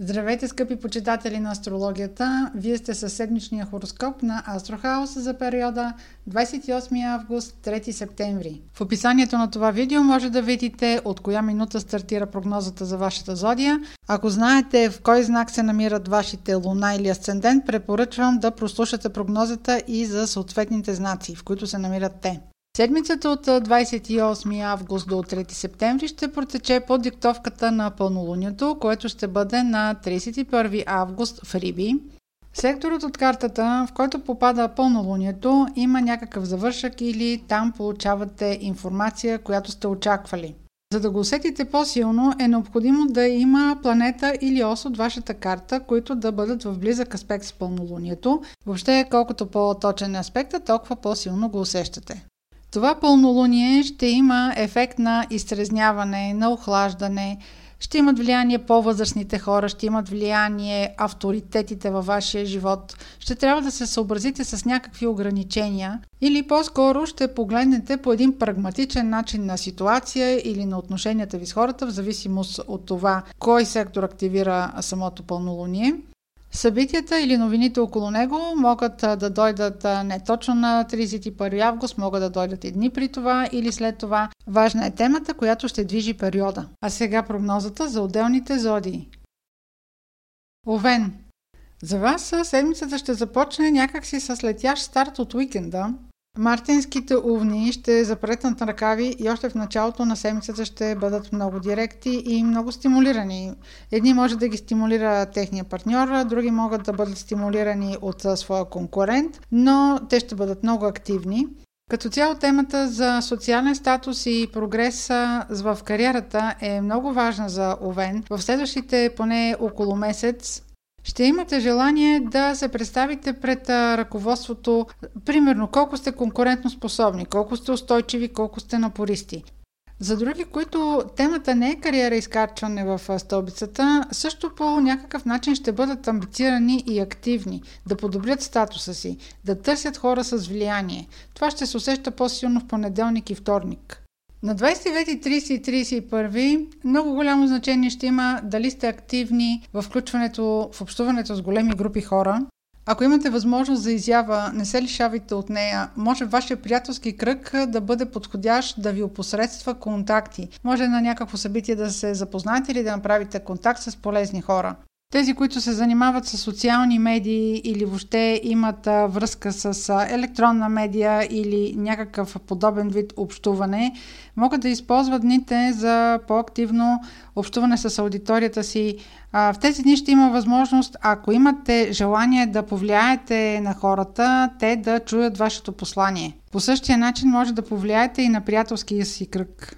Здравейте, скъпи почитатели на астрологията! Вие сте със седмичния хороскоп на Астрохаус за периода 28 август 3 септември. В описанието на това видео може да видите от коя минута стартира прогнозата за вашата зодия. Ако знаете в кой знак се намират вашите луна или асцендент, препоръчвам да прослушате прогнозата и за съответните знаци, в които се намират те. Седмицата от 28 август до 3 септември ще протече под диктовката на пълнолунието, което ще бъде на 31 август в Риби. Секторът от картата, в който попада пълнолунието, има някакъв завършък или там получавате информация, която сте очаквали. За да го усетите по-силно, е необходимо да има планета или ос от вашата карта, които да бъдат в близък аспект с пълнолунието. Въобще, колкото по-точен е аспектът, толкова по-силно го усещате. Това пълнолуние ще има ефект на изтрезняване, на охлаждане, ще имат влияние по-възрастните хора, ще имат влияние авторитетите във вашия живот. Ще трябва да се съобразите с някакви ограничения или по-скоро ще погледнете по един прагматичен начин на ситуация или на отношенията ви с хората, в зависимост от това кой сектор активира самото пълнолуние. Събитията или новините около него могат да дойдат не точно на 31 август, могат да дойдат и дни при това или след това. Важна е темата, която ще движи периода. А сега прогнозата за отделните зодии. Овен. За вас седмицата ще започне някакси с летящ старт от уикенда, Мартинските увни ще запретнат ръкави и още в началото на седмицата ще бъдат много директи и много стимулирани. Едни може да ги стимулира техния партньор, други могат да бъдат стимулирани от своя конкурент, но те ще бъдат много активни. Като цяло темата за социален статус и прогрес в кариерата е много важна за Овен. В следващите поне около месец ще имате желание да се представите пред ръководството, примерно колко сте конкурентно способни, колко сте устойчиви, колко сте напористи. За други, които темата не е кариера изкарчване в стълбицата, също по някакъв начин ще бъдат амбицирани и активни, да подобрят статуса си, да търсят хора с влияние. Това ще се усеща по-силно в понеделник и вторник. На 29, 30 и 31 много голямо значение ще има дали сте активни в включването, в общуването с големи групи хора. Ако имате възможност за изява, не се лишавайте от нея. Може вашия приятелски кръг да бъде подходящ да ви опосредства контакти. Може на някакво събитие да се запознаете или да направите контакт с полезни хора. Тези, които се занимават с социални медии или въобще имат а, връзка с а, електронна медия или някакъв подобен вид общуване, могат да използват дните за по-активно общуване с аудиторията си. А, в тези дни ще има възможност, ако имате желание да повлияете на хората, те да чуят вашето послание. По същия начин може да повлияете и на приятелския си кръг.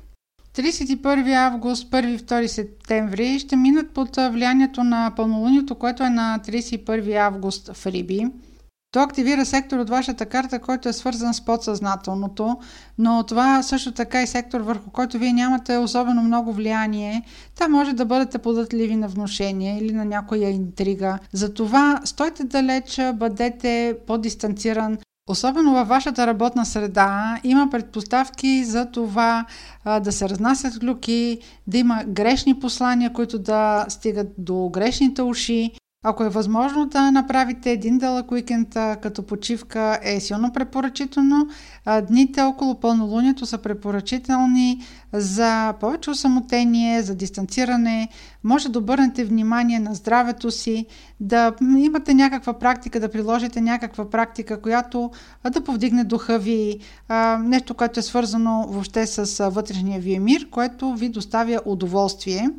31 август, 1-2 септември ще минат под влиянието на пълнолунието, което е на 31 август в Риби. То активира сектор от вашата карта, който е свързан с подсъзнателното, но това също така е сектор, върху който вие нямате особено много влияние. Та може да бъдете податливи на вношение или на някоя интрига. Затова стойте далеч, бъдете по-дистанциран, Особено във вашата работна среда има предпоставки за това а, да се разнасят глюки, да има грешни послания, които да стигат до грешните уши. Ако е възможно да направите един дълъг уикенд като почивка е силно препоръчително. Дните около пълнолунието са препоръчителни за повече осамотение, за дистанциране. Може да обърнете внимание на здравето си, да имате някаква практика, да приложите някаква практика, която да повдигне духа ви, нещо, което е свързано въобще с вътрешния ви мир, което ви доставя удоволствие.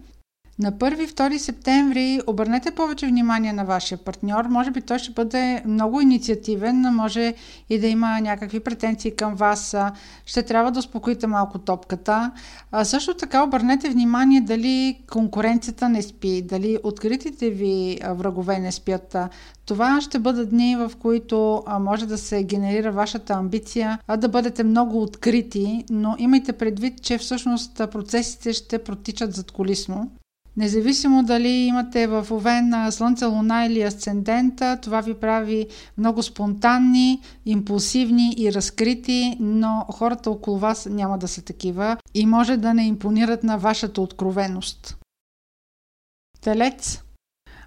На 1-2 септември обърнете повече внимание на вашия партньор. Може би той ще бъде много инициативен, може и да има някакви претенции към вас. Ще трябва да успокоите малко топката. А също така обърнете внимание дали конкуренцията не спи, дали откритите ви врагове не спят. Това ще бъдат дни, в които може да се генерира вашата амбиция, а да бъдете много открити, но имайте предвид, че всъщност процесите ще протичат зад колисно. Независимо дали имате в Овен Слънце, Луна или Асцендента, това ви прави много спонтанни, импулсивни и разкрити, но хората около вас няма да са такива и може да не импонират на вашата откровеност. Телец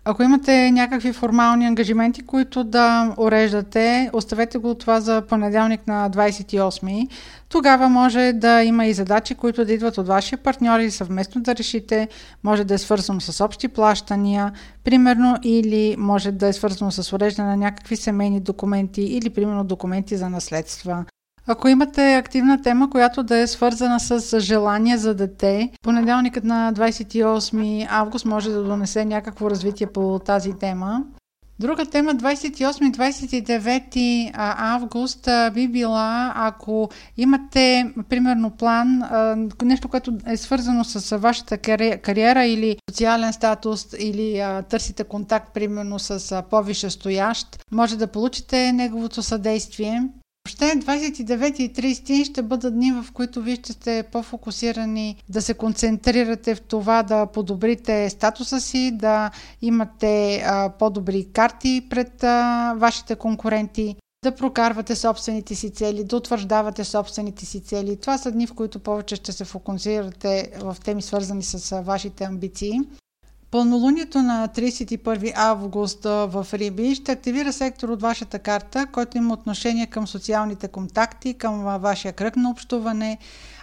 Ако имате някакви формални ангажименти, които да уреждате, оставете го това за понеделник на 28. Тогава може да има и задачи, които да идват от вашия партньор или съвместно да решите. Може да е свързано с общи плащания, примерно, или може да е свързано с уреждане на някакви семейни документи или, примерно, документи за наследства. Ако имате активна тема, която да е свързана с желание за дете, понеделникът на 28 август може да донесе някакво развитие по тази тема. Друга тема 28-29 август би била, ако имате примерно план, нещо, което е свързано с вашата кариера или социален статус или търсите контакт примерно с по-висшестоящ, може да получите неговото съдействие. Въобще 29 и 30 ще бъдат дни, в които вие ще сте по-фокусирани да се концентрирате в това да подобрите статуса си, да имате а, по-добри карти пред а, вашите конкуренти, да прокарвате собствените си цели, да утвърждавате собствените си цели. Това са дни, в които повече ще се фокусирате в теми свързани с вашите амбиции. Пълнолунието на 31 август в Риби ще активира сектор от вашата карта, който има отношение към социалните контакти, към вашия кръг на общуване.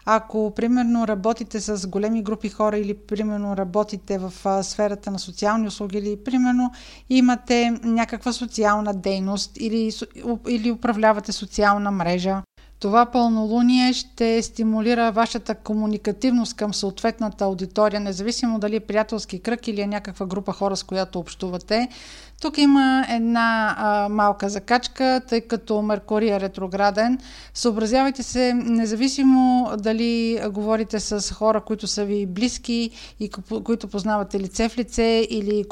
Ако, примерно, работите с големи групи хора или, примерно, работите в сферата на социални услуги или, примерно, имате някаква социална дейност или, или управлявате социална мрежа, това пълнолуние ще стимулира вашата комуникативност към съответната аудитория, независимо дали е приятелски кръг или е някаква група хора, с която общувате. Тук има една а, малка закачка, тъй като Меркурий е ретрограден. Съобразявайте се, независимо дали говорите с хора, които са ви близки и които познавате лице в лице или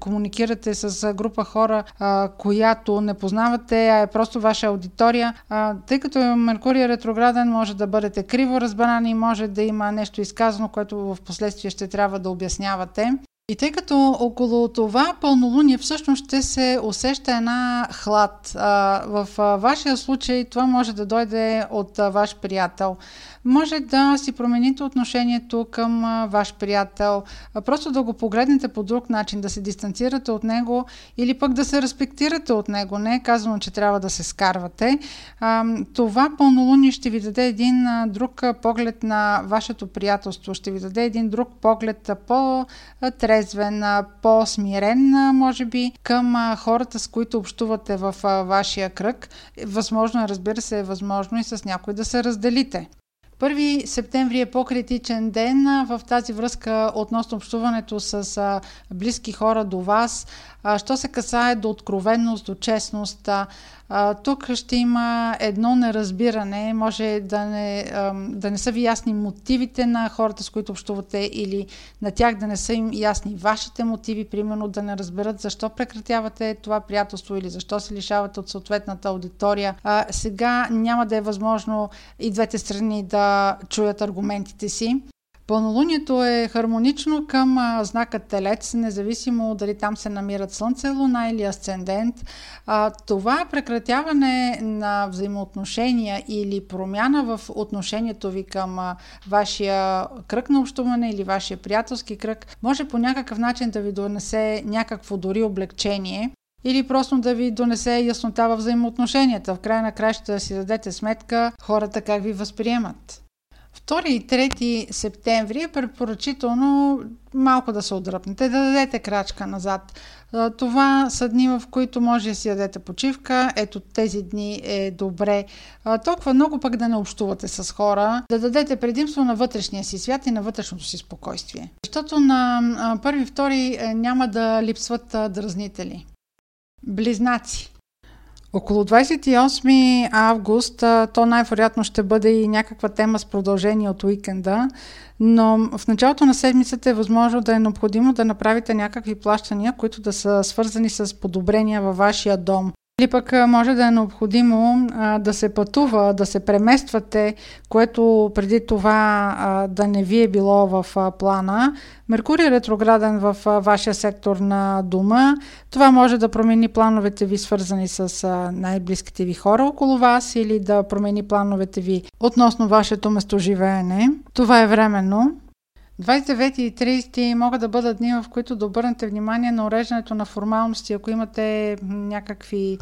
комуникирате с група хора, а, която не познавате, а е просто ваша аудитория. А, тъй като Меркурий е ретрограден, може да бъдете криво разбрани, може да има нещо изказано, което в последствие ще трябва да обяснявате. И тъй като около това пълнолуние всъщност ще се усеща една хлад, в вашия случай това може да дойде от ваш приятел може да си промените отношението към ваш приятел, просто да го погледнете по друг начин, да се дистанцирате от него или пък да се респектирате от него. Не е казано, че трябва да се скарвате. Това пълнолуние ще ви даде един друг поглед на вашето приятелство, ще ви даде един друг поглед по-трезвен, по-смирен, може би, към хората, с които общувате в вашия кръг. Възможно е, разбира се, е възможно и с някой да се разделите. 1 септември е по-критичен ден в тази връзка относно общуването с близки хора до вас. Що се касае до откровенност, до честност, тук ще има едно неразбиране. Може да не, да не са ви ясни мотивите на хората, с които общувате или на тях да не са им ясни вашите мотиви, примерно да не разберат защо прекратявате това приятелство или защо се лишавате от съответната аудитория. Сега няма да е възможно и двете страни да чуят аргументите си. Пълнолунието е хармонично към знака Телец, независимо дали там се намират Слънце, Луна или Асцендент. Това прекратяване на взаимоотношения или промяна в отношението ви към вашия кръг на общуване или вашия приятелски кръг може по някакъв начин да ви донесе някакво дори облегчение или просто да ви донесе яснота в взаимоотношенията. В края на краща да си дадете сметка хората как ви възприемат. 2 и 3 септември е препоръчително малко да се отдръпнете, да дадете крачка назад. Това са дни, в които може да си дадете почивка. Ето тези дни е добре. Толкова много пък да не общувате с хора, да дадете предимство на вътрешния си свят и на вътрешното си спокойствие. Защото на първи, втори е, няма да липсват дразнители. Близнаци. Около 28 август то най-вероятно ще бъде и някаква тема с продължение от уикенда, но в началото на седмицата е възможно да е необходимо да направите някакви плащания, които да са свързани с подобрения във вашия дом. Или пък може да е необходимо а, да се пътува, да се премествате, което преди това а, да не ви е било в а, плана. Меркурий е ретрограден в а, вашия сектор на дома. Това може да промени плановете ви, свързани с а, най-близките ви хора около вас, или да промени плановете ви относно вашето местоживеене. Това е временно. 29 и 30 могат да бъдат дни, в които да обърнете внимание на уреждането на формалности, ако имате някакви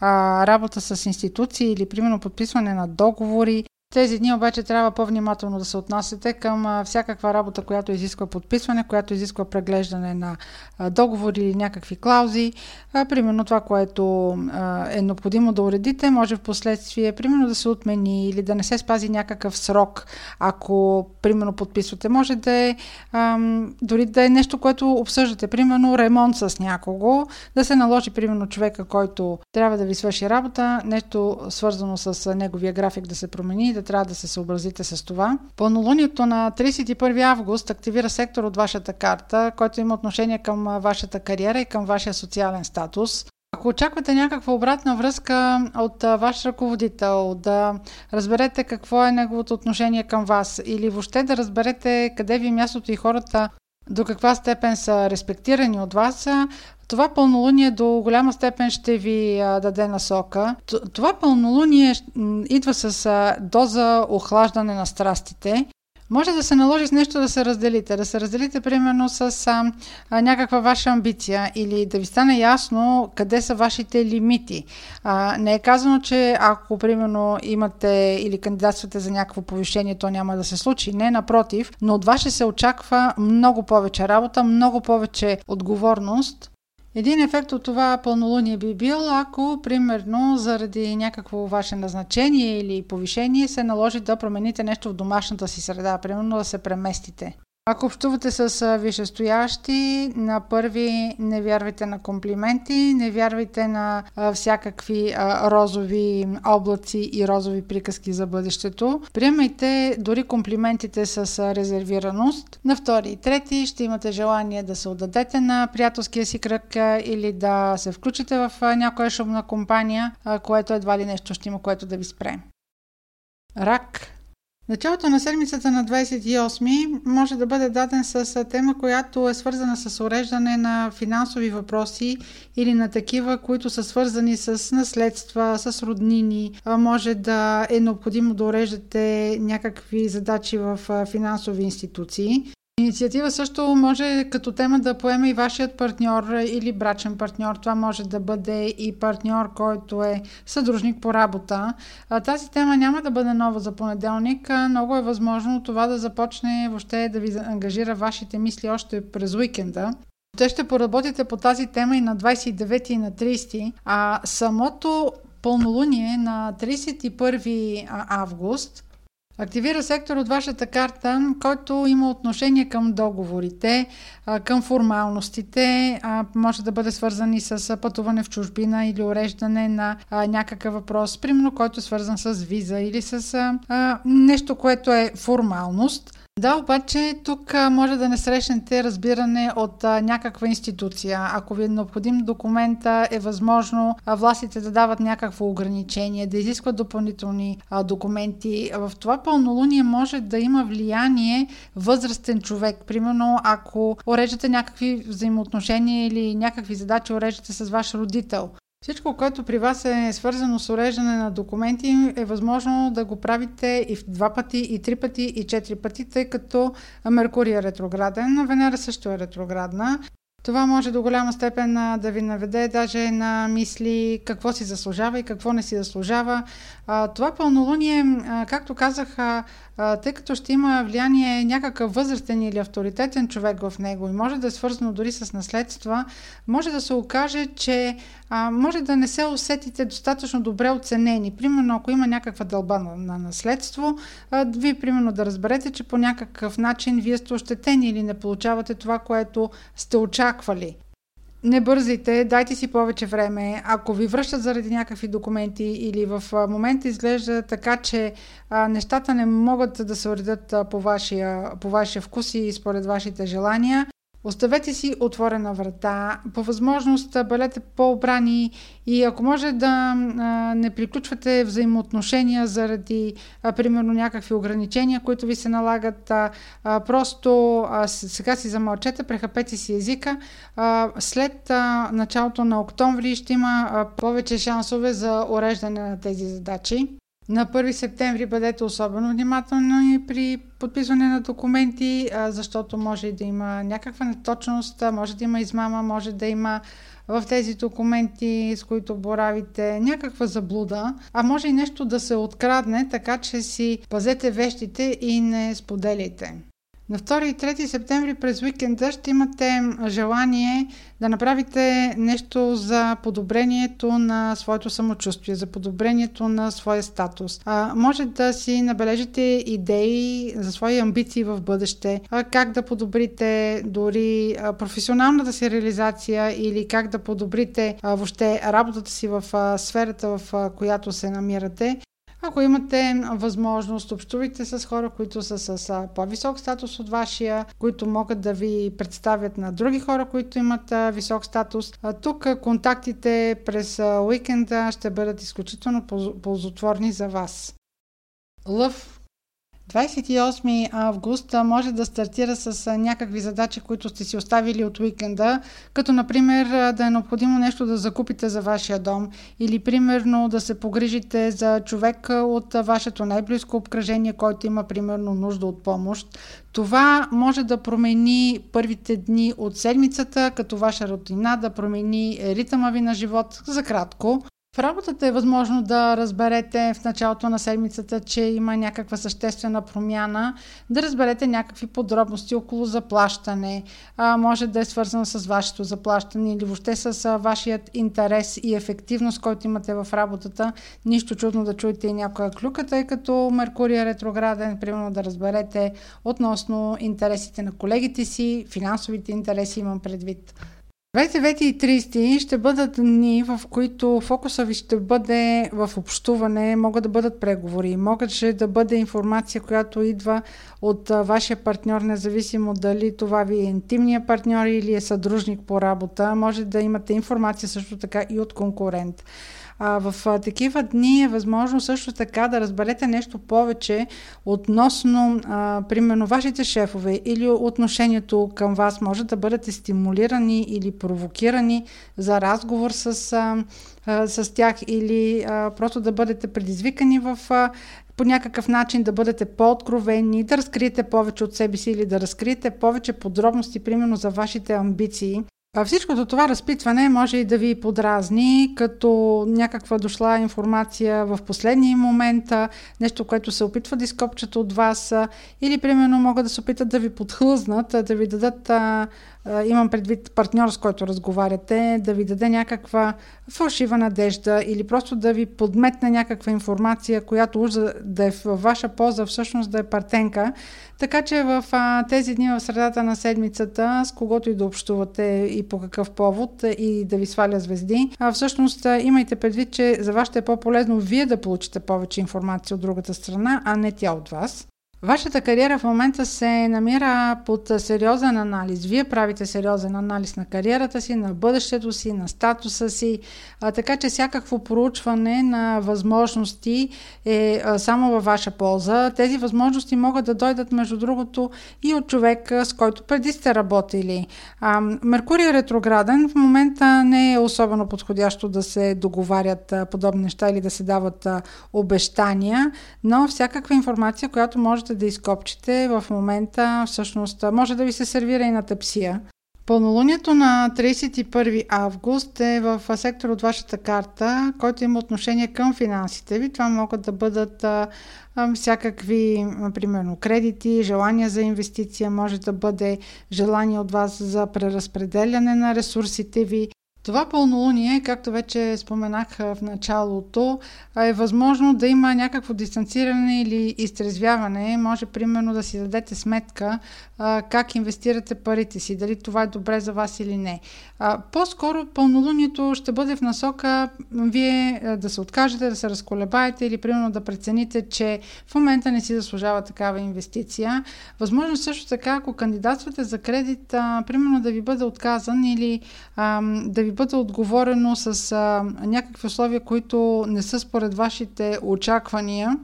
а, работа с институции или примерно подписване на договори тези дни обаче трябва по-внимателно да се отнасяте към всякаква работа, която изисква подписване, която изисква преглеждане на договори или някакви клаузи. Примерно това, което е необходимо да уредите, може в последствие примерно да се отмени или да не се спази някакъв срок, ако примерно подписвате. Може да е дори да е нещо, което обсъждате. Примерно ремонт с някого, да се наложи примерно човека, който трябва да ви свърши работа, нещо свързано с неговия график да се промени да трябва да се съобразите с това. Пълнолунието на 31 август активира сектор от вашата карта, който има отношение към вашата кариера и към вашия социален статус. Ако очаквате някаква обратна връзка от ваш ръководител, да разберете какво е неговото отношение към вас или въобще да разберете къде ви е мястото и хората до каква степен са респектирани от вас, това пълнолуние до голяма степен ще ви даде насока. Това пълнолуние идва с доза охлаждане на страстите. Може да се наложи с нещо да се разделите. Да се разделите примерно с а, някаква ваша амбиция или да ви стане ясно къде са вашите лимити. А, не е казано, че ако примерно имате или кандидатствате за някакво повишение, то няма да се случи. Не, напротив, но от вас ще се очаква много повече работа, много повече отговорност един ефект от това пълнолуние би бил, ако примерно заради някакво ваше назначение или повишение се наложи да промените нещо в домашната си среда, примерно да се преместите. Ако общувате с висшестоящи, на първи не вярвайте на комплименти, не вярвайте на всякакви розови облаци и розови приказки за бъдещето. Приемайте дори комплиментите с резервираност. На втори и трети ще имате желание да се отдадете на приятелския си кръг или да се включите в някоя шумна компания, което едва ли нещо ще има, което да ви спре. Рак Началото на седмицата на 28 може да бъде даден с тема, която е свързана с уреждане на финансови въпроси или на такива, които са свързани с наследства, с роднини. Може да е необходимо да уреждате някакви задачи в финансови институции. Инициатива също може като тема да поеме и вашият партньор или брачен партньор. Това може да бъде и партньор, който е съдружник по работа. Тази тема няма да бъде нова за понеделник. Много е възможно това да започне въобще да ви ангажира вашите мисли още през уикенда. Те ще поработите по тази тема и на 29 и на 30, а самото пълнолуние на 31 август Активира сектор от вашата карта, който има отношение към договорите, към формалностите, може да бъде свързан и с пътуване в чужбина или уреждане на някакъв въпрос, примерно който е свързан с виза или с нещо, което е формалност. Да, обаче тук може да не срещнете разбиране от а, някаква институция. Ако ви е необходим документа, е възможно а, властите да дават някакво ограничение, да изискват допълнителни а, документи. В това пълнолуние може да има влияние възрастен човек. Примерно, ако уреждате някакви взаимоотношения или някакви задачи уреждате с ваш родител. Всичко, което при вас е свързано с уреждане на документи, е възможно да го правите и в два пъти, и три пъти, и четири пъти, тъй като Меркурий е ретрограден, Венера също е ретроградна. Това може до голяма степен да ви наведе даже на мисли какво си заслужава и какво не си заслужава. Това пълнолуние, както казах, тъй като ще има влияние някакъв възрастен или авторитетен човек в него и може да е свързано дори с наследства, може да се окаже, че може да не се усетите достатъчно добре оценени. Примерно, ако има някаква дълба на, на наследство, вие примерно да разберете, че по някакъв начин вие сте ощетени или не получавате това, което сте очаквали не бързайте, дайте си повече време. Ако ви връщат заради някакви документи или в момента изглежда така, че а, нещата не могат да се уредят по вашия, по вашия вкус и според вашите желания, Оставете си отворена врата, по възможност бъдете по-обрани и ако може да а, не приключвате взаимоотношения заради, а, примерно, някакви ограничения, които ви се налагат, а, а, просто а, сега си замълчете, прехапете си езика. А, след а, началото на октомври ще има а, повече шансове за уреждане на тези задачи. На 1 септември бъдете особено внимателни при подписване на документи, защото може да има някаква неточност, може да има измама, може да има в тези документи, с които боравите, някаква заблуда, а може и нещо да се открадне, така че си пазете вещите и не споделяйте. На 2 и 3 септември през уикенда ще имате желание да направите нещо за подобрението на своето самочувствие, за подобрението на своя статус. А, може да си набележите идеи за свои амбиции в бъдеще, а, как да подобрите дори а, професионалната си реализация или как да подобрите а, въобще работата си в а, сферата, в а, която се намирате. Ако имате възможност, общувайте с хора, които са с по-висок статус от вашия, които могат да ви представят на други хора, които имат висок статус. Тук контактите през уикенда ще бъдат изключително ползотворни за вас. Лъв 28 август може да стартира с някакви задачи, които сте си оставили от уикенда, като например да е необходимо нещо да закупите за вашия дом или примерно да се погрижите за човек от вашето най-близко обкръжение, който има примерно нужда от помощ. Това може да промени първите дни от седмицата, като ваша рутина, да промени ритъма ви на живот за кратко. В работата е възможно да разберете в началото на седмицата, че има някаква съществена промяна, да разберете някакви подробности около заплащане. А, може да е свързано с вашето заплащане или въобще с вашият интерес и ефективност, който имате в работата. Нищо чудно да чуете и някоя клюка, тъй като Меркурий е ретрограден, примерно да разберете относно интересите на колегите си, финансовите интереси имам предвид. 29 и 30 ще бъдат дни, в които фокуса ви ще бъде в общуване, могат да бъдат преговори, могат ще да бъде информация, която идва от вашия партньор, независимо дали това ви е интимния партньор или е съдружник по работа. Може да имате информация също така и от конкурент. А, в а, такива дни е възможно също така да разберете нещо повече относно, а, примерно, вашите шефове или отношението към вас. Може да бъдете стимулирани или провокирани за разговор с, а, а, с тях или а, просто да бъдете предизвикани в а, по някакъв начин да бъдете по-откровени, да разкриете повече от себе си или да разкриете повече подробности, примерно за вашите амбиции. Всичкото това разпитване може и да ви подразни, като някаква дошла информация в последния момент, нещо, което се опитва да изкопчат от вас, или примерно могат да се опитат да ви подхлъзнат, да ви дадат имам предвид партньор, с който разговаряте, да ви даде някаква фалшива надежда или просто да ви подметне някаква информация, която уж да е в ваша полза, всъщност да е партенка. Така че в а, тези дни в средата на седмицата, с когото и да общувате и по какъв повод и да ви сваля звезди, а, всъщност имайте предвид, че за вас ще е по-полезно вие да получите повече информация от другата страна, а не тя от вас. Вашата кариера в момента се намира под сериозен анализ. Вие правите сериозен анализ на кариерата си, на бъдещето си, на статуса си, а, така че всякакво проучване на възможности е а, само във ваша полза. Тези възможности могат да дойдат, между другото, и от човек, с който преди сте работили. А, Меркурий е ретрограден. В момента не е особено подходящо да се договарят подобни неща или да се дават а, обещания, но всякаква информация, която можете можете да изкопчите в момента, всъщност може да ви се сервира и на тъпсия. Пълнолунието на 31 август е в сектор от вашата карта, който има отношение към финансите ви. Това могат да бъдат а, всякакви, примерно, кредити, желания за инвестиция, може да бъде желание от вас за преразпределяне на ресурсите ви, това пълнолуние, както вече споменах в началото, е възможно да има някакво дистанциране или изтрезвяване. Може примерно да си дадете сметка как инвестирате парите си, дали това е добре за вас или не. По-скоро пълнолунието ще бъде в насока вие да се откажете, да се разколебаете или примерно да прецените, че в момента не си заслужава такава инвестиция. Възможно също така, ако кандидатствате за кредит, примерно да ви бъде отказан или да ви бъде отговорено с а, някакви условия, които не са според вашите очаквания.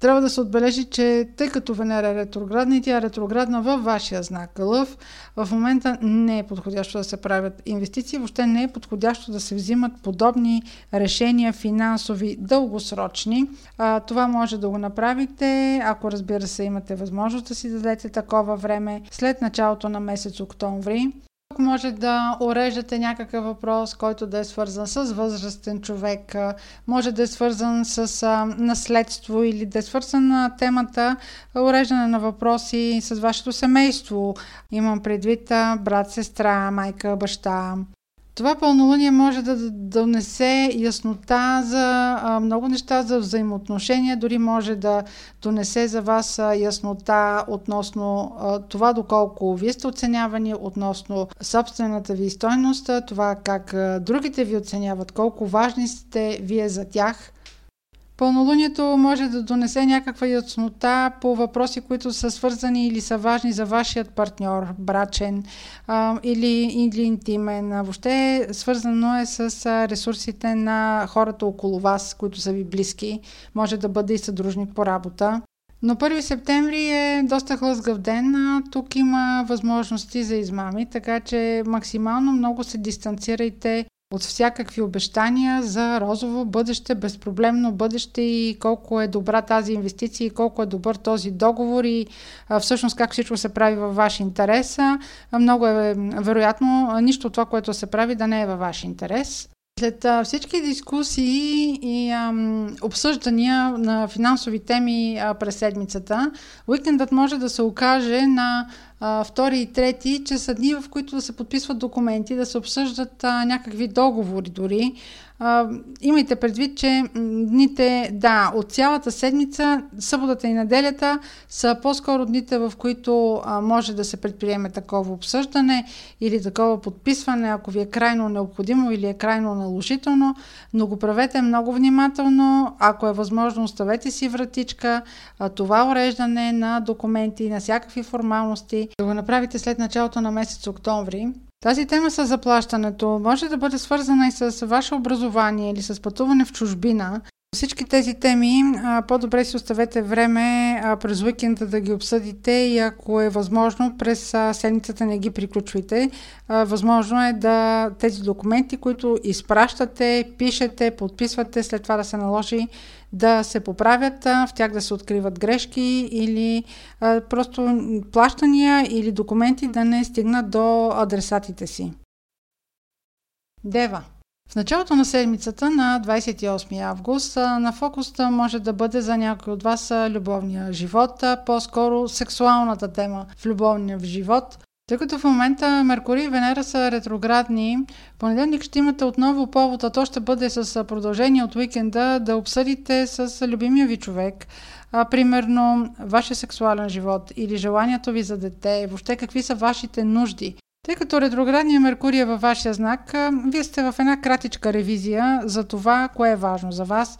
Трябва да се отбележи, че тъй като Венера е ретроградна и тя е ретроградна във вашия знак Лъв, в момента не е подходящо да се правят инвестиции, въобще не е подходящо да се взимат подобни решения финансови дългосрочни. А, това може да го направите, ако разбира се имате възможност да си дадете такова време след началото на месец октомври може да уреждате някакъв въпрос, който да е свързан с възрастен човек, може да е свързан с наследство или да е свързан на темата уреждане на въпроси с вашето семейство. Имам предвид брат, сестра, майка, баща. Това пълнолуние може да донесе яснота за много неща за взаимоотношения, дори може да донесе за вас яснота относно това доколко вие сте оценявани, относно собствената ви стойност, това как другите ви оценяват, колко важни сте вие за тях – Пълнолунието може да донесе някаква яснота по въпроси, които са свързани или са важни за вашият партньор, брачен а, или, или интимен. Въобще свързано е с ресурсите на хората около вас, които са ви близки. Може да бъде и съдружник по работа. Но 1 септември е доста хлъзгав ден, а тук има възможности за измами, така че максимално много се дистанцирайте от всякакви обещания за розово бъдеще, безпроблемно бъдеще и колко е добра тази инвестиция и колко е добър този договор и а, всъщност как всичко се прави във ваш интерес. Много е вероятно нищо от това, което се прави да не е във ваш интерес. След а, всички дискусии и ам, обсъждания на финансови теми а, през седмицата, уикендът може да се окаже на а, втори и трети, че са дни, в които да се подписват документи, да се обсъждат а, някакви договори дори. А, имайте предвид, че дните, да, от цялата седмица, съботата и неделята са по-скоро дните, в които а, може да се предприеме такова обсъждане или такова подписване, ако ви е крайно необходимо или е крайно наложително, но го правете много внимателно. Ако е възможно, оставете си вратичка. А, това уреждане на документи, на всякакви формалности, да го направите след началото на месец октомври. Тази тема с заплащането може да бъде свързана и с ваше образование или с пътуване в чужбина. Всички тези теми по-добре си оставете време през уикенда да ги обсъдите и ако е възможно през седмицата не ги приключвайте. Възможно е да тези документи, които изпращате, пишете, подписвате, след това да се наложи да се поправят, в тях да се откриват грешки или просто плащания или документи да не стигнат до адресатите си. Дева в началото на седмицата на 28 август на фокуста може да бъде за някой от вас любовния живот, по-скоро сексуалната тема в любовния живот. Тъй като в момента Меркурий и Венера са ретроградни, понеделник ще имате отново повод, а то ще бъде с продължение от уикенда да обсъдите с любимия ви човек, а, примерно вашия сексуален живот или желанието ви за дете, въобще какви са вашите нужди. Тъй като ретроградния Меркурий е във вашия знак, вие сте в една кратичка ревизия за това, кое е важно за вас,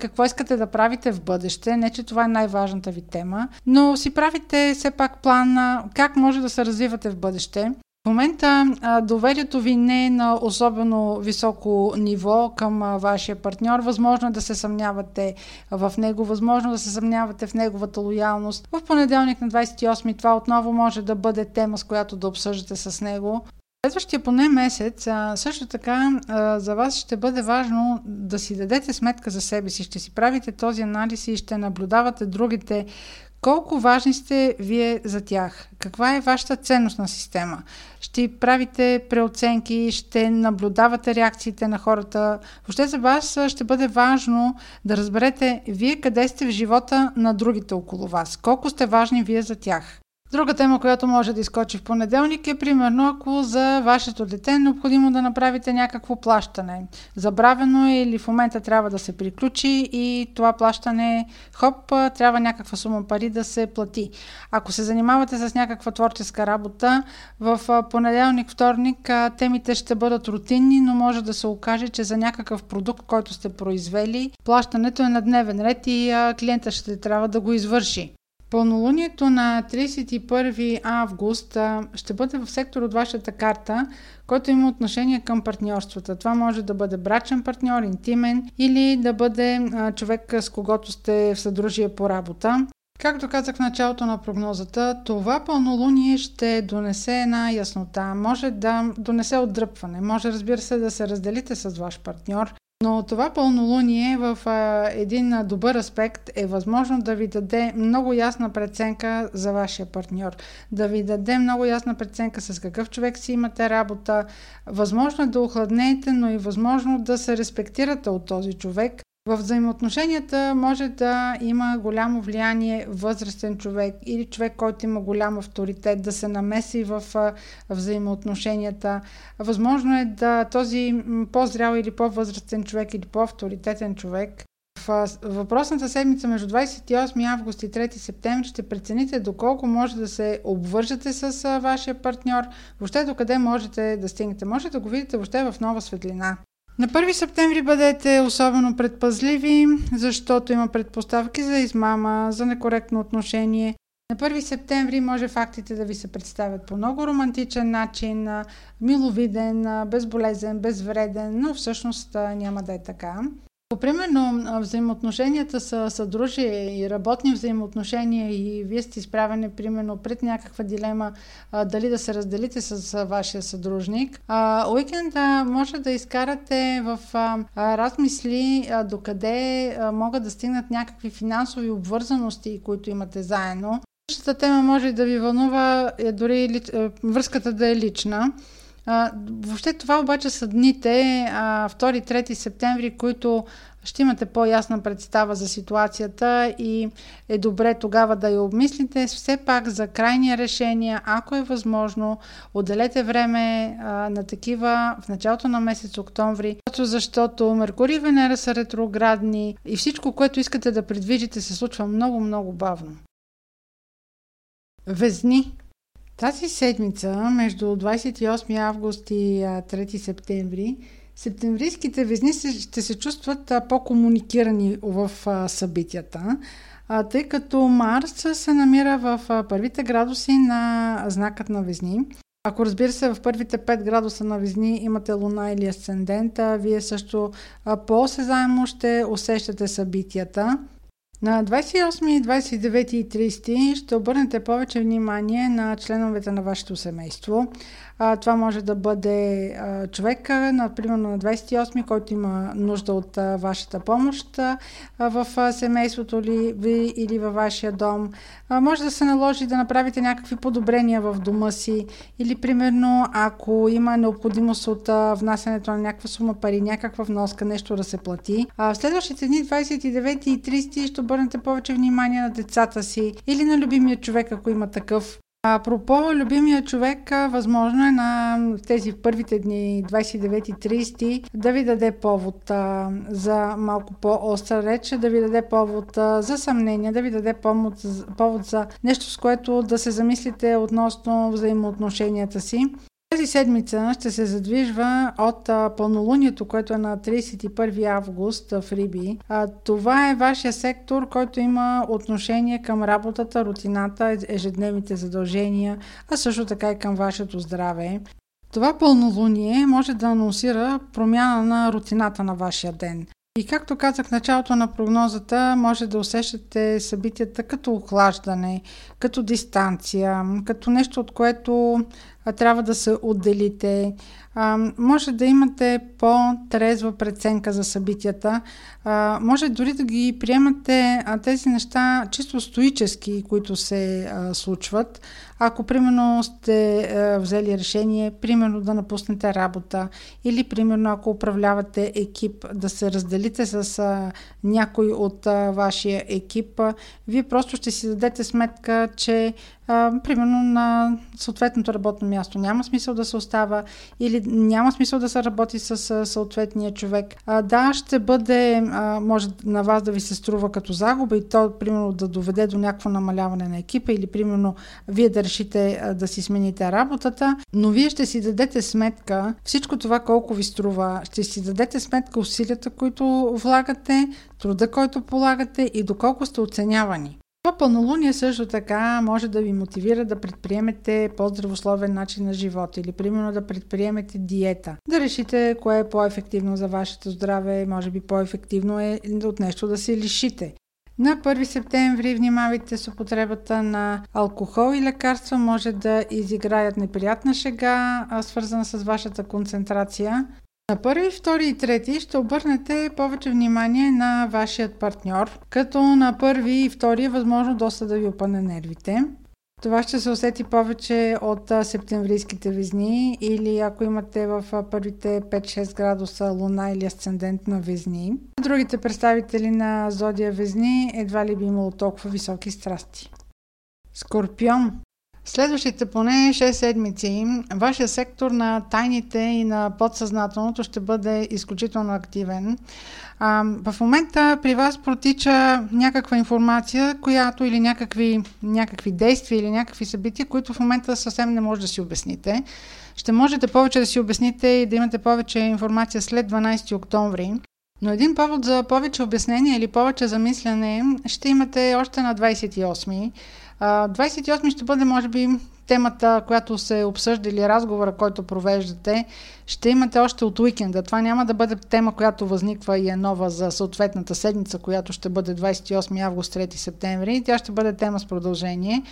какво искате да правите в бъдеще. Не, че това е най-важната ви тема, но си правите все пак план как може да се развивате в бъдеще. Момента доверието ви не е на особено високо ниво към вашия партньор. Възможно е да се съмнявате в него, възможно да се съмнявате в неговата лоялност. В понеделник на 28 това отново може да бъде тема, с която да обсъждате с него. Следващия поне месец, също така за вас ще бъде важно да си дадете сметка за себе си. Ще си правите този анализ и ще наблюдавате другите колко важни сте вие за тях? Каква е вашата ценностна система? Ще правите преоценки, ще наблюдавате реакциите на хората. Въобще за вас ще бъде важно да разберете вие къде сте в живота на другите около вас. Колко сте важни вие за тях. Друга тема, която може да изкочи в понеделник е примерно ако за вашето дете е необходимо да направите някакво плащане. Забравено е или в момента трябва да се приключи и това плащане, хоп, трябва някаква сума пари да се плати. Ако се занимавате с някаква творческа работа, в понеделник, вторник темите ще бъдат рутинни, но може да се окаже, че за някакъв продукт, който сте произвели, плащането е на дневен ред и клиента ще трябва да го извърши. Пълнолунието на 31 август ще бъде в сектор от вашата карта, който има отношение към партньорствата. Това може да бъде брачен партньор, интимен или да бъде човек с когото сте в съдружие по работа. Както казах в началото на прогнозата, това пълнолуние ще донесе една яснота. Може да донесе отдръпване, може разбира се да се разделите с ваш партньор, но това пълнолуние в а, един добър аспект е възможно да ви даде много ясна преценка за вашия партньор. Да ви даде много ясна преценка с какъв човек си имате работа. Възможно е да охладнеете, но и възможно да се респектирате от този човек. В взаимоотношенията може да има голямо влияние възрастен човек или човек, който има голям авторитет, да се намеси в взаимоотношенията. Възможно е да този по-зрял или по-възрастен човек или по-авторитетен човек в въпросната седмица между 28 август и 3 септември ще прецените доколко може да се обвържете с вашия партньор, въобще до къде можете да стигнете. Може да го видите въобще в нова светлина. На 1 септември бъдете особено предпазливи, защото има предпоставки за измама, за некоректно отношение. На 1 септември може фактите да ви се представят по много романтичен начин, миловиден, безболезен, безвреден, но всъщност няма да е така. Примерно, взаимоотношенията са съдружие и работни взаимоотношения и вие сте изправени, примерно, пред някаква дилема а, дали да се разделите с а, вашия съдружник. А, уикенда може да изкарате в а, размисли а, докъде а, могат да стигнат някакви финансови обвързаности, които имате заедно. Същата тема може да ви вълнува е, дори ли, е, връзката да е лична. Въобще това обаче са дните, 2-3 септември, които ще имате по-ясна представа за ситуацията и е добре тогава да я обмислите. Все пак за крайни решения, ако е възможно, отделете време на такива в началото на месец октомври, защото Меркурий и Венера са ретроградни и всичко, което искате да предвижите, се случва много-много бавно. Везни тази седмица, между 28 август и 3 септември, септемврийските везни ще се чувстват по-комуникирани в събитията, тъй като Марс се намира в първите градуси на знакът на везни. Ако разбира се в първите 5 градуса на Везни имате Луна или Асцендента, вие също по-осезаемо ще усещате събитията. На 28, 29 и 30 ще обърнете повече внимание на членовете на вашето семейство. Това може да бъде а, човека, например на 28, който има нужда от вашата помощ в семейството ли ви или във вашия дом. Може да се наложи да направите някакви подобрения в дома си или примерно ако има необходимост от а, внасянето на някаква сума пари, някаква вноска, нещо да се плати. В следващите дни 29 и 30 ще обърнете повече внимание на децата си или на любимия човек, ако има такъв. Апропо, любимия човек, възможно е на тези първите дни, 29-30, да ви даде повод а, за малко по-остра реч, да ви даде повод а, за съмнение, да ви даде повод, повод за нещо, с което да се замислите относно взаимоотношенията си. Тази седмица ще се задвижва от пълнолунието, което е на 31 август в Риби. Това е вашия сектор, който има отношение към работата, рутината, ежедневните задължения, а също така и към вашето здраве. Това пълнолуние може да анонсира промяна на рутината на вашия ден. И както казах в началото на прогнозата, може да усещате събитията като охлаждане, като дистанция, като нещо, от което трябва да се отделите. може да имате по-трезва преценка за събитията. може дори да ги приемате тези неща чисто стоически, които се случват. Ако, примерно, сте взели решение, примерно, да напуснете работа или, примерно, ако управлявате екип, да се разделите с някой от вашия екип, вие просто ще си дадете сметка, че примерно на съответното работно място няма смисъл да се остава или няма смисъл да се работи с съответния човек. А, да, ще бъде, а, може на вас да ви се струва като загуба и то, примерно, да доведе до някакво намаляване на екипа или, примерно, вие да решите а, да си смените работата, но вие ще си дадете сметка всичко това колко ви струва, ще си дадете сметка усилията, които влагате, труда, който полагате и доколко сте оценявани. Това пълнолуние също така може да ви мотивира да предприемете по-здравословен начин на живота или примерно да предприемете диета. Да решите кое е по-ефективно за вашето здраве, може би по-ефективно е от нещо да се лишите. На 1 септември внимавайте с употребата на алкохол и лекарства може да изиграят неприятна шега, свързана с вашата концентрация. На първи, втори и трети ще обърнете повече внимание на вашият партньор, като на първи и втори е възможно доста да ви опъне нервите. Това ще се усети повече от септемврийските везни или ако имате в първите 5-6 градуса луна или асцендент на везни. Другите представители на зодия везни едва ли би имало толкова високи страсти. Скорпион Следващите поне 6 седмици вашия сектор на тайните и на подсъзнателното ще бъде изключително активен. А, в момента при вас протича някаква информация, която или някакви, някакви действия или някакви събития, които в момента съвсем не може да си обясните. Ще можете повече да си обясните и да имате повече информация след 12 октомври. Но един повод за повече обяснение или повече замислене ще имате още на 28. 28 ще бъде, може би, темата, която се обсъжда или разговора, който провеждате, ще имате още от уикенда. Това няма да бъде тема, която възниква и е нова за съответната седмица, която ще бъде 28 август, 3 септември. Тя ще бъде тема с продължение.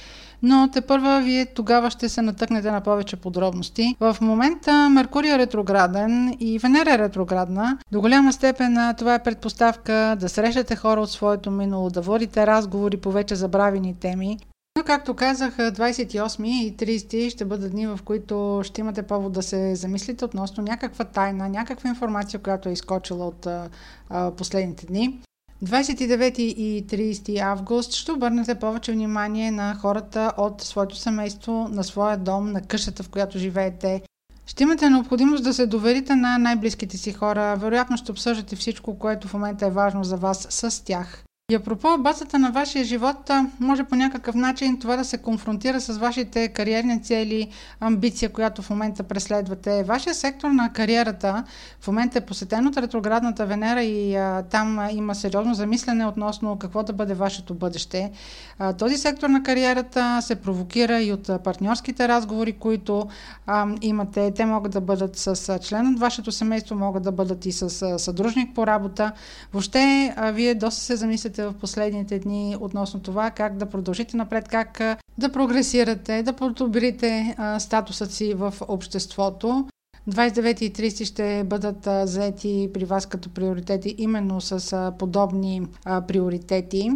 Но те първа вие тогава ще се натъкнете на повече подробности. В момента Меркурий е ретрограден и Венера е ретроградна. До голяма степен това е предпоставка да срещате хора от своето минало, да водите разговори по вече забравени теми. Но, както казах, 28 и 30 ще бъдат дни, в които ще имате повод да се замислите относно някаква тайна, някаква информация, която е изкочила от а, последните дни. 29 и 30 август ще обърнете повече внимание на хората от своето семейство, на своя дом, на къщата, в която живеете. Ще имате необходимост да се доверите на най-близките си хора. Вероятно ще обсъждате всичко, което в момента е важно за вас с тях. И апропо базата на вашия живот, може по някакъв начин това да се конфронтира с вашите кариерни цели, амбиция, която в момента преследвате. Вашия сектор на кариерата в момента е посетен от ретроградната Венера и а, там има сериозно замислене относно какво да бъде вашето бъдеще. А, този сектор на кариерата се провокира и от партньорските разговори, които а, имате. Те могат да бъдат с член от вашето семейство, могат да бъдат и с съдружник по работа. Въобще, а, вие доста се замислите мислите в последните дни относно това как да продължите напред, как да прогресирате, да подобрите статусът си в обществото. 29 и 30 ще бъдат заети при вас като приоритети именно с подобни приоритети.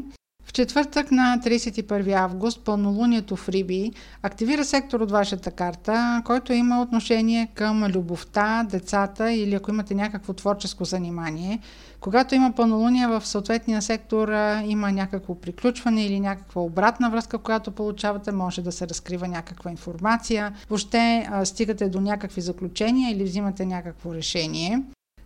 В четвъртък на 31 август пълнолунието в Риби активира сектор от вашата карта, който има отношение към любовта, децата или ако имате някакво творческо занимание. Когато има пълнолуние в съответния сектор, има някакво приключване или някаква обратна връзка, която получавате, може да се разкрива някаква информация. Въобще стигате до някакви заключения или взимате някакво решение.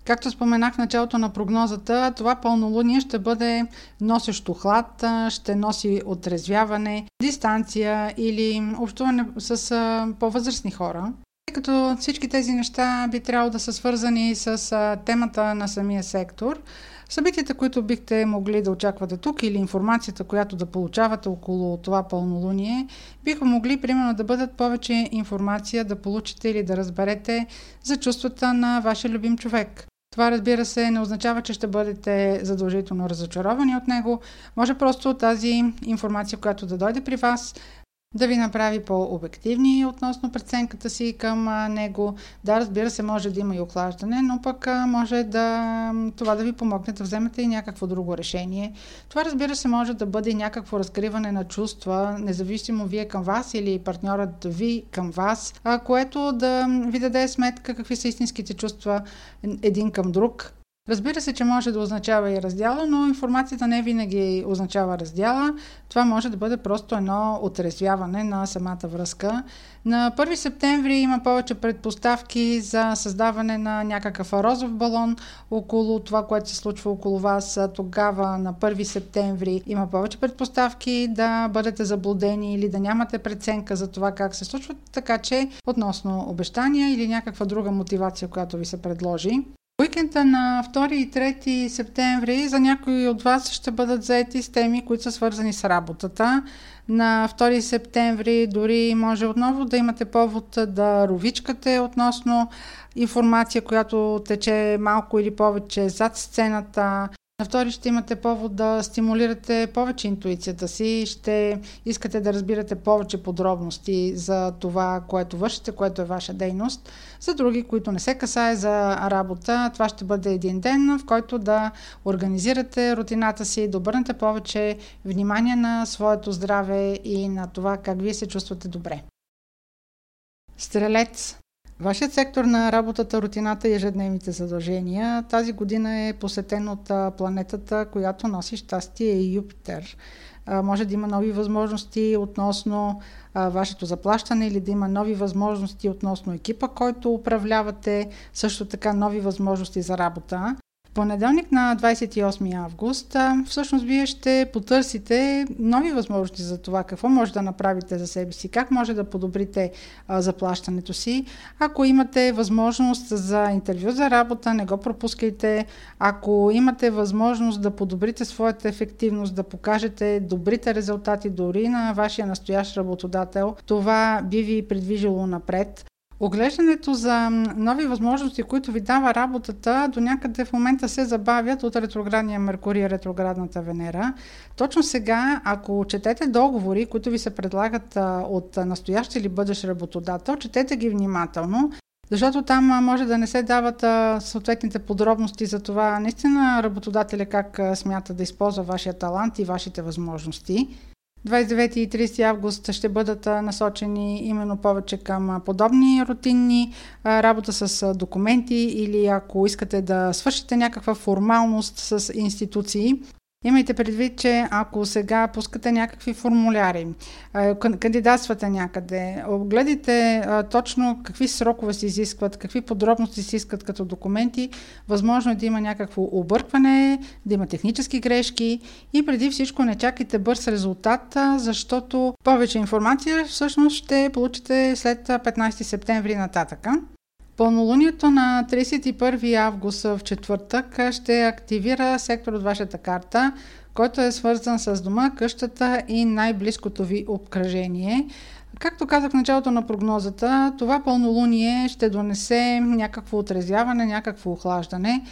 Както споменах в началото на прогнозата, това пълнолуние ще бъде носещо хлад, ще носи отрезвяване, дистанция или общуване с по-възрастни хора. Тъй като всички тези неща би трябвало да са свързани с темата на самия сектор, събитията, които бихте могли да очаквате тук или информацията, която да получавате около това пълнолуние, биха могли примерно да бъдат повече информация да получите или да разберете за чувствата на вашия любим човек. Това, разбира се, не означава, че ще бъдете задължително разочаровани от него. Може просто тази информация, която да дойде при вас, да ви направи по-обективни относно преценката си към него. Да, разбира се, може да има и охлаждане, но пък може да това да ви помогне да вземете и някакво друго решение. Това, разбира се, може да бъде някакво разкриване на чувства, независимо вие към вас или партньорът ви към вас, което да ви даде сметка какви са истинските чувства един към друг, Разбира се, че може да означава и раздяла, но информацията не винаги означава раздяла. Това може да бъде просто едно отрезвяване на самата връзка. На 1 септември има повече предпоставки за създаване на някакъв розов балон около това, което се случва около вас. Тогава на 1 септември има повече предпоставки да бъдете заблудени или да нямате преценка за това как се случва, така че относно обещания или някаква друга мотивация, която ви се предложи. Уикенда на 2 и 3 септември за някои от вас ще бъдат заети с теми, които са свързани с работата. На 2 септември дори може отново да имате повод да ровичкате относно информация, която тече малко или повече зад сцената, на втори ще имате повод да стимулирате повече интуицията си, ще искате да разбирате повече подробности за това, което вършите, което е ваша дейност. За други, които не се касае за работа, това ще бъде един ден, в който да организирате рутината си, да обърнете повече внимание на своето здраве и на това как вие се чувствате добре. Стрелец Вашият сектор на работата, рутината и ежедневните задължения тази година е посетен от планетата, която носи щастие и Юпитер. Може да има нови възможности относно вашето заплащане или да има нови възможности относно екипа, който управлявате, също така нови възможности за работа понеделник на 28 август всъщност вие ще потърсите нови възможности за това какво може да направите за себе си, как може да подобрите заплащането си. Ако имате възможност за интервю за работа, не го пропускайте. Ако имате възможност да подобрите своята ефективност, да покажете добрите резултати дори на вашия настоящ работодател, това би ви придвижило напред. Оглеждането за нови възможности, които ви дава работата, до някъде в момента се забавят от ретроградния Меркурий и ретроградната Венера. Точно сега, ако четете договори, които ви се предлагат от настоящ или бъдещ работодател, четете ги внимателно, защото там може да не се дават съответните подробности за това наистина работодателя как смята да използва вашия талант и вашите възможности. 29 и 30 август ще бъдат насочени именно повече към подобни рутинни работа с документи или ако искате да свършите някаква формалност с институции, Имайте предвид, че ако сега пускате някакви формуляри, кандидатствате някъде, гледайте точно какви срокове се изискват, какви подробности се искат като документи, възможно е да има някакво объркване, да има технически грешки и преди всичко не чакайте бърз резултат, защото повече информация всъщност ще получите след 15 септември нататъка. Пълнолунието на 31 август в четвъртък ще активира сектор от вашата карта, който е свързан с дома, къщата и най-близкото ви обкръжение. Както казах в началото на прогнозата, това пълнолуние ще донесе някакво отразяване, някакво охлаждане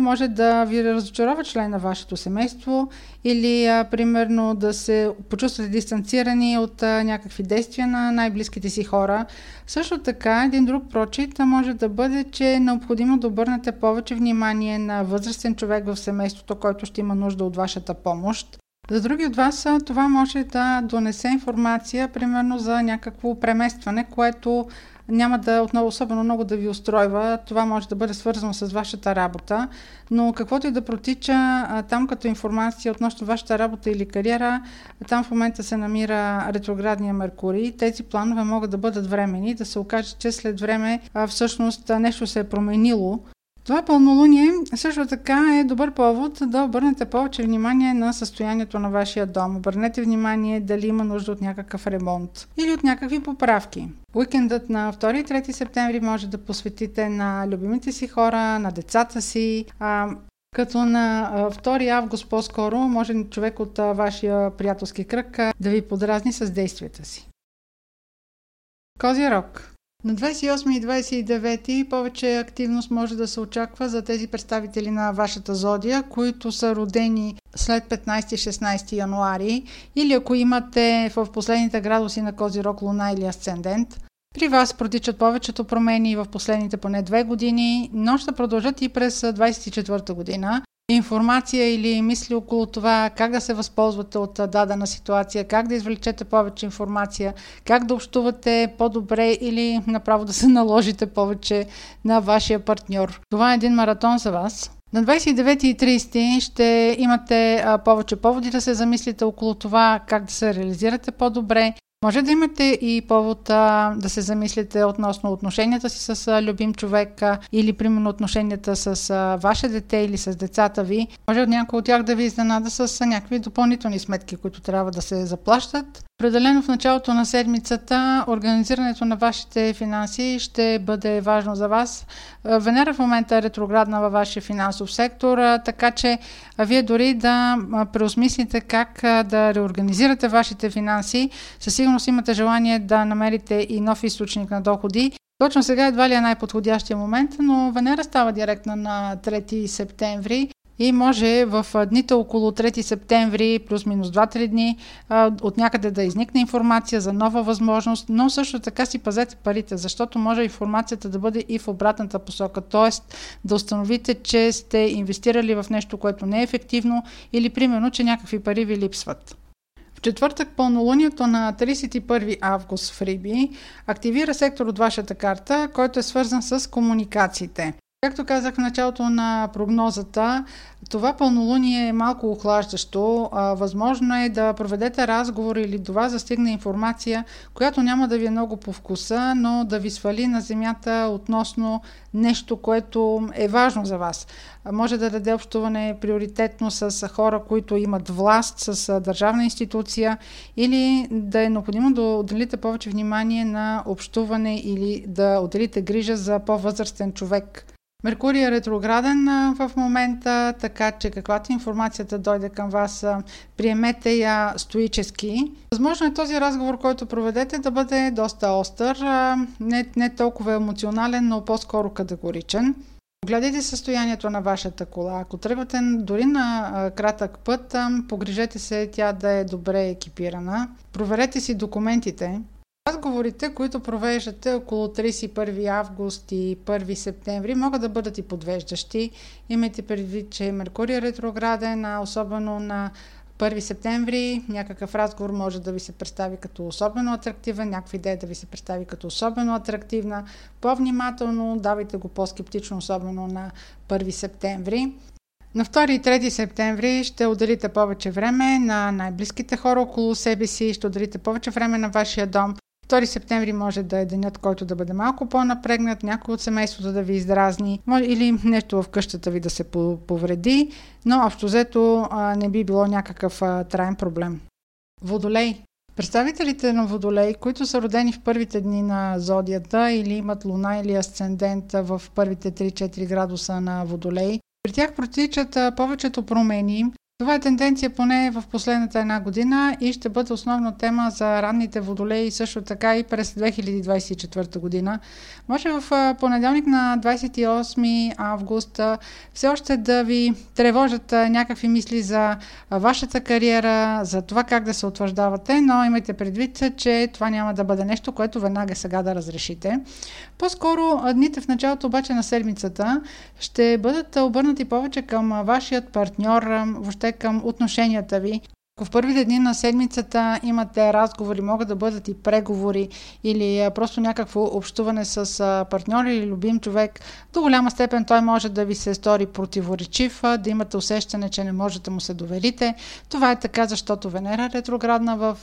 може да ви разочарова член на вашето семейство или а, примерно да се почувствате дистанцирани от а, някакви действия на най-близките си хора. Също така, един друг прочит може да бъде, че е необходимо да обърнете повече внимание на възрастен човек в семейството, който ще има нужда от вашата помощ. За други от вас това може да донесе информация, примерно за някакво преместване, което няма да отново особено много да ви устройва. Това може да бъде свързано с вашата работа, но каквото и да протича там като информация относно вашата работа или кариера, там в момента се намира ретроградния Меркурий. Тези планове могат да бъдат времени, да се окаже, че след време всъщност нещо се е променило това пълнолуние също така е добър повод да обърнете повече внимание на състоянието на вашия дом. Обърнете внимание дали има нужда от някакъв ремонт или от някакви поправки. Уикендът на 2 и 3 септември може да посветите на любимите си хора, на децата си, а, като на 2 август по-скоро може човек от вашия приятелски кръг да ви подразни с действията си. Козирог на 28 и 29 повече активност може да се очаква за тези представители на вашата зодия, които са родени след 15-16 януари или ако имате в последните градуси на Козирог Луна или Асцендент. При вас протичат повечето промени в последните поне две години, но ще продължат и през 24 година информация или мисли около това как да се възползвате от дадена ситуация, как да извлечете повече информация, как да общувате по-добре или направо да се наложите повече на вашия партньор. Това е един маратон за вас. На 29 и 30 ще имате повече поводи да се замислите около това как да се реализирате по-добре, може да имате и повод а, да се замислите относно отношенията си с а, любим човек а, или примерно отношенията с а, ваше дете или с децата ви. Може от някой от тях да ви изненада с а, някакви допълнителни сметки, които трябва да се заплащат. Определено в началото на седмицата организирането на вашите финанси ще бъде важно за вас. Венера в момента е ретроградна във вашия финансов сектор, така че вие дори да преосмислите как да реорганизирате вашите финанси, със сигурност имате желание да намерите и нов източник на доходи. Точно сега едва ли е най-подходящия момент, но Венера става директна на 3 септември и може в дните около 3 септември, плюс-минус 2-3 дни, от някъде да изникне информация за нова възможност, но също така си пазете парите, защото може информацията да бъде и в обратната посока, т.е. да установите, че сте инвестирали в нещо, което не е ефективно или примерно, че някакви пари ви липсват. В четвъртък пълнолунието на 31 август в Риби активира сектор от вашата карта, който е свързан с комуникациите. Както казах в началото на прогнозата, това пълнолуние е малко охлаждащо. Възможно е да проведете разговор или до вас застигне информация, която няма да ви е много по вкуса, но да ви свали на земята относно нещо, което е важно за вас. Може да даде общуване приоритетно с хора, които имат власт, с държавна институция или да е необходимо да отделите повече внимание на общуване или да отделите грижа за по-възрастен човек. Меркурий е ретрограден в момента, така че каквато информацията дойде към вас, приемете я стоически. Възможно е този разговор, който проведете, да бъде доста остър, не, не толкова емоционален, но по-скоро категоричен. Гледайте състоянието на вашата кола. Ако тръгвате дори на кратък път, погрижете се тя да е добре екипирана. Проверете си документите, Разговорите, които провеждате около 31 август и 1 септември, могат да бъдат и подвеждащи. Имайте предвид, че Меркурий е ретрограден, а особено на 1 септември някакъв разговор може да ви се представи като особено атрактивен, някаква идея да ви се представи като особено атрактивна. По-внимателно давайте го по-скептично, особено на 1 септември. На 2 и 3 септември ще отделите повече време на най-близките хора около себе си, ще отделите повече време на вашия дом, 2 септември може да е денят, който да бъде малко по-напрегнат, някой от семейството да ви издразни или нещо в къщата ви да се повреди, но общо взето не би било някакъв траен проблем. Водолей. Представителите на Водолей, които са родени в първите дни на зодията или имат луна или асцендент в първите 3-4 градуса на Водолей, при тях протичат повечето промени, това е тенденция поне в последната една година и ще бъде основна тема за ранните водолеи също така и през 2024 година. Може в понеделник на 28 август все още да ви тревожат някакви мисли за вашата кариера, за това как да се утвърждавате, но имайте предвид, че това няма да бъде нещо, което веднага сега да разрешите. По-скоро дните в началото обаче на седмицата ще бъдат обърнати повече към вашият партньор, въобще въобще към отношенията ви. Ако в първите дни на седмицата имате разговори, могат да бъдат и преговори или просто някакво общуване с партньор или любим човек, до голяма степен той може да ви се стори противоречив, да имате усещане, че не можете да му се доверите. Това е така, защото Венера е ретроградна в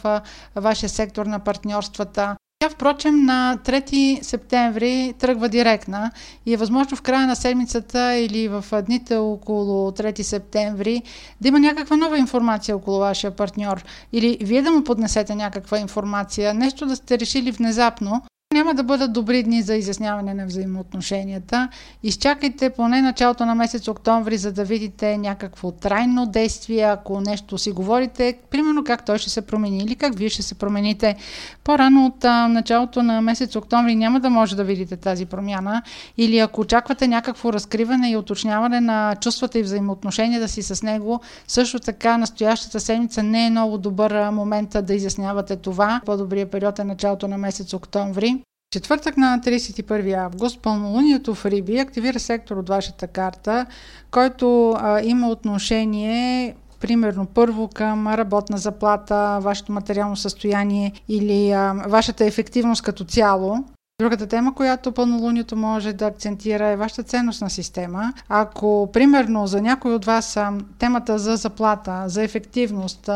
вашия сектор на партньорствата. Тя, впрочем, на 3 септември тръгва директна и е възможно в края на седмицата или в дните около 3 септември да има някаква нова информация около вашия партньор. Или вие да му поднесете някаква информация, нещо да сте решили внезапно, няма да бъдат добри дни за изясняване на взаимоотношенията. Изчакайте поне началото на месец октомври, за да видите някакво трайно действие, ако нещо си говорите, примерно как той ще се промени или как вие ще се промените. По-рано от а, началото на месец октомври няма да може да видите тази промяна или ако очаквате някакво разкриване и уточняване на чувствата и взаимоотношенията си с него, също така настоящата седмица не е много добър момент да изяснявате това. По-добрият период е началото на месец октомври. Четвъртък на 31 август пълнолунието в Риби активира сектор от вашата карта, който а, има отношение примерно първо към работна заплата, вашето материално състояние или а, вашата ефективност като цяло. Другата тема, която пълнолунието може да акцентира е вашата ценностна система. Ако, примерно, за някой от вас темата за заплата, за ефективност,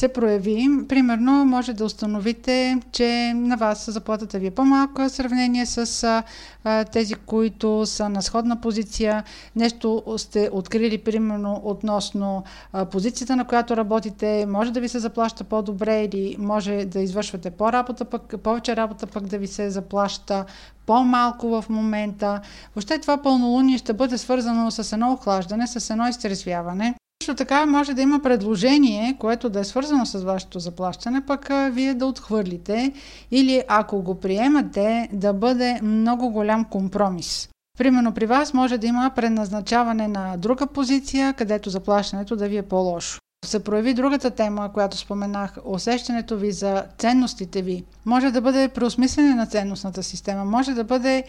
се прояви. Примерно, може да установите, че на вас заплатата ви е по-малка в сравнение с а, тези, които са на сходна позиция. Нещо сте открили, примерно, относно а, позицията, на която работите. Може да ви се заплаща по-добре или може да извършвате по-работа, пък, повече работа, пък да ви се заплаща по-малко в момента. Въобще това пълнолуние ще бъде свързано с едно охлаждане, с едно изтрезвяване. Също така може да има предложение, което да е свързано с вашето заплащане, пък вие да отхвърлите или ако го приемате, да бъде много голям компромис. Примерно при вас може да има предназначаване на друга позиция, където заплащането да ви е по-лошо се прояви другата тема, която споменах, усещането ви за ценностите ви. Може да бъде преосмислене на ценностната система, може да бъде е,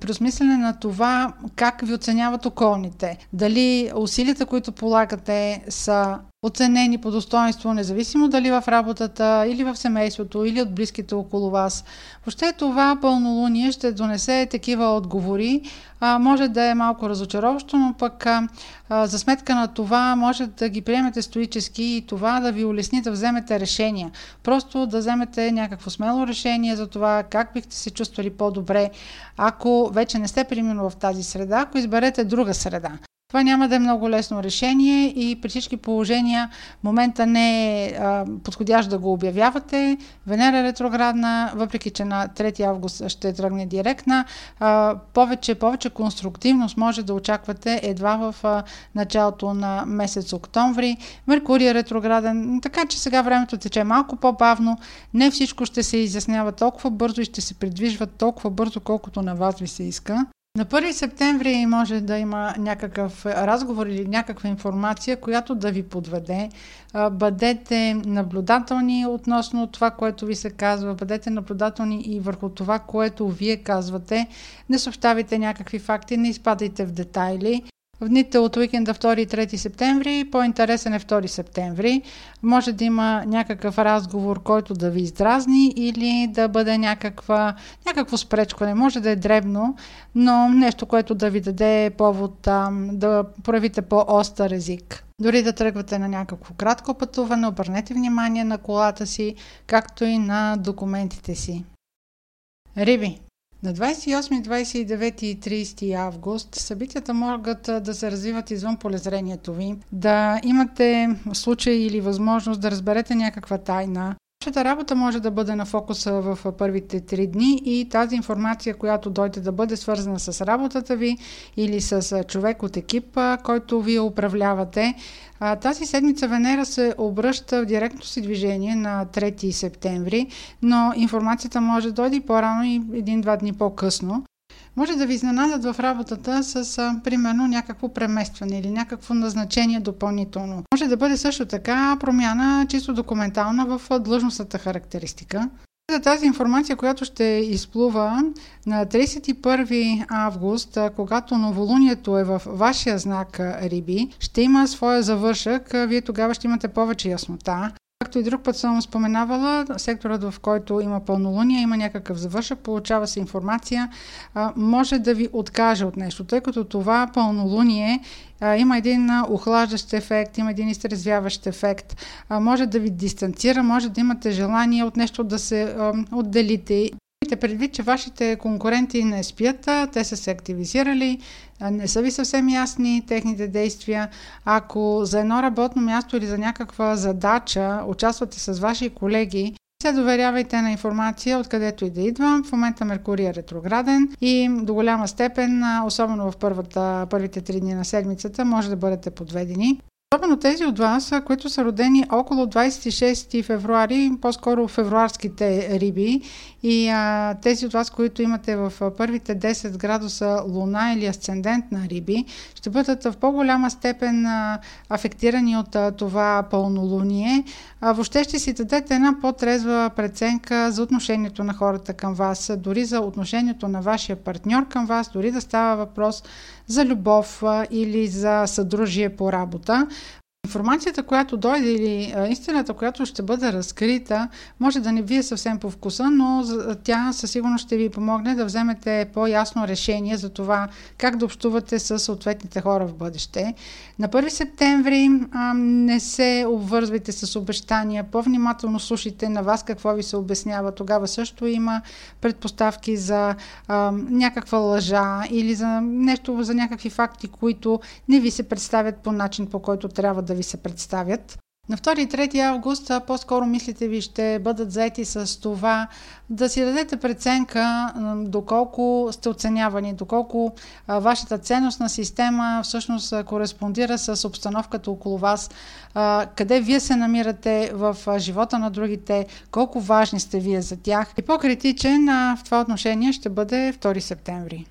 преосмислене на това как ви оценяват околните. Дали усилията, които полагате, са оценени по достоинство, независимо дали в работата или в семейството или от близките около вас. Въобще това пълнолуние ще донесе такива отговори. А, може да е малко разочароващо, но пък а, а, за сметка на това може да ги приемете стоически и това да ви улесни да вземете решения. Просто да вземете някакво смело решение за това как бихте се чувствали по-добре, ако вече не сте примерно в тази среда, ако изберете друга среда. Това няма да е много лесно решение и при всички положения момента не е а, подходящ да го обявявате. Венера е ретроградна, въпреки че на 3 август ще тръгне директна, а, повече, повече конструктивност може да очаквате едва в а, началото на месец октомври. Меркурий е ретрограден, така че сега времето тече малко по-бавно. Не всичко ще се изяснява толкова бързо и ще се придвижва толкова бързо, колкото на вас ви се иска. На 1 септември може да има някакъв разговор или някаква информация, която да ви подведе. Бъдете наблюдателни относно това, което ви се казва. Бъдете наблюдателни и върху това, което вие казвате. Не съобщавайте някакви факти, не изпадайте в детайли. В дните от уикенда 2 и 3 септември, по-интересен е 2 септември, може да има някакъв разговор, който да ви издразни или да бъде някаква, някакво спречкване. Може да е дребно, но нещо, което да ви даде повод а, да проявите по-остър език. Дори да тръгвате на някакво кратко пътуване, обърнете внимание на колата си, както и на документите си. Риби на 28, 29 и 30 август събитията могат да се развиват извън полезрението ви, да имате случай или възможност да разберете някаква тайна, Вашата работа може да бъде на фокуса в първите три дни и тази информация, която дойде да бъде свързана с работата ви или с човек от екипа, който вие управлявате. Тази седмица Венера се обръща в директно си движение на 3 септември, но информацията може да дойде по-рано и един-два дни по-късно може да ви изненадат в работата с, а, примерно, някакво преместване или някакво назначение допълнително. Може да бъде също така промяна чисто документална в длъжностната характеристика. За тази информация, която ще изплува на 31 август, когато новолунието е в вашия знак Риби, ще има своя завършък. Вие тогава ще имате повече яснота. Както и друг път съм споменавала, секторът в който има пълнолуние, има някакъв завършък, получава се информация, може да ви откаже от нещо, тъй като това пълнолуние има един охлаждащ ефект, има един изтрезвяващ ефект, може да ви дистанцира, може да имате желание от нещо да се отделите. Имайте предвид, че вашите конкуренти не спят, те са се активизирали, не са ви съвсем ясни техните действия. Ако за едно работно място или за някаква задача участвате с ваши колеги, се доверявайте на информация, откъдето и да идва. В момента Меркурий е ретрограден и до голяма степен, особено в първата, първите три дни на седмицата, може да бъдете подведени. Особено тези от вас, които са родени около 26 февруари, по-скоро февруарските риби и а, тези от вас, които имате в първите 10 градуса луна или асцендент на риби, ще бъдат в по-голяма степен а, афектирани от а, това пълнолуние. А, въобще ще си дадете една по-трезва преценка за отношението на хората към вас, дори за отношението на вашия партньор към вас, дори да става въпрос за любов или за съдружие по работа. Информацията, която дойде или истината, която ще бъде разкрита, може да не ви е съвсем по вкуса, но тя със сигурност ще ви помогне да вземете по-ясно решение за това как да общувате с съответните хора в бъдеще. На 1 септември а, не се обвързвайте с обещания, по-внимателно слушайте на вас какво ви се обяснява. Тогава също има предпоставки за а, някаква лъжа или за нещо, за някакви факти, които не ви се представят по начин, по който трябва да ви се представят. На 2 и 3 август по-скоро мислите ви ще бъдат заети с това да си дадете преценка доколко сте оценявани, доколко вашата ценностна система всъщност кореспондира с обстановката около вас, къде вие се намирате в живота на другите, колко важни сте вие за тях. И по-критичен в това отношение ще бъде 2 септември.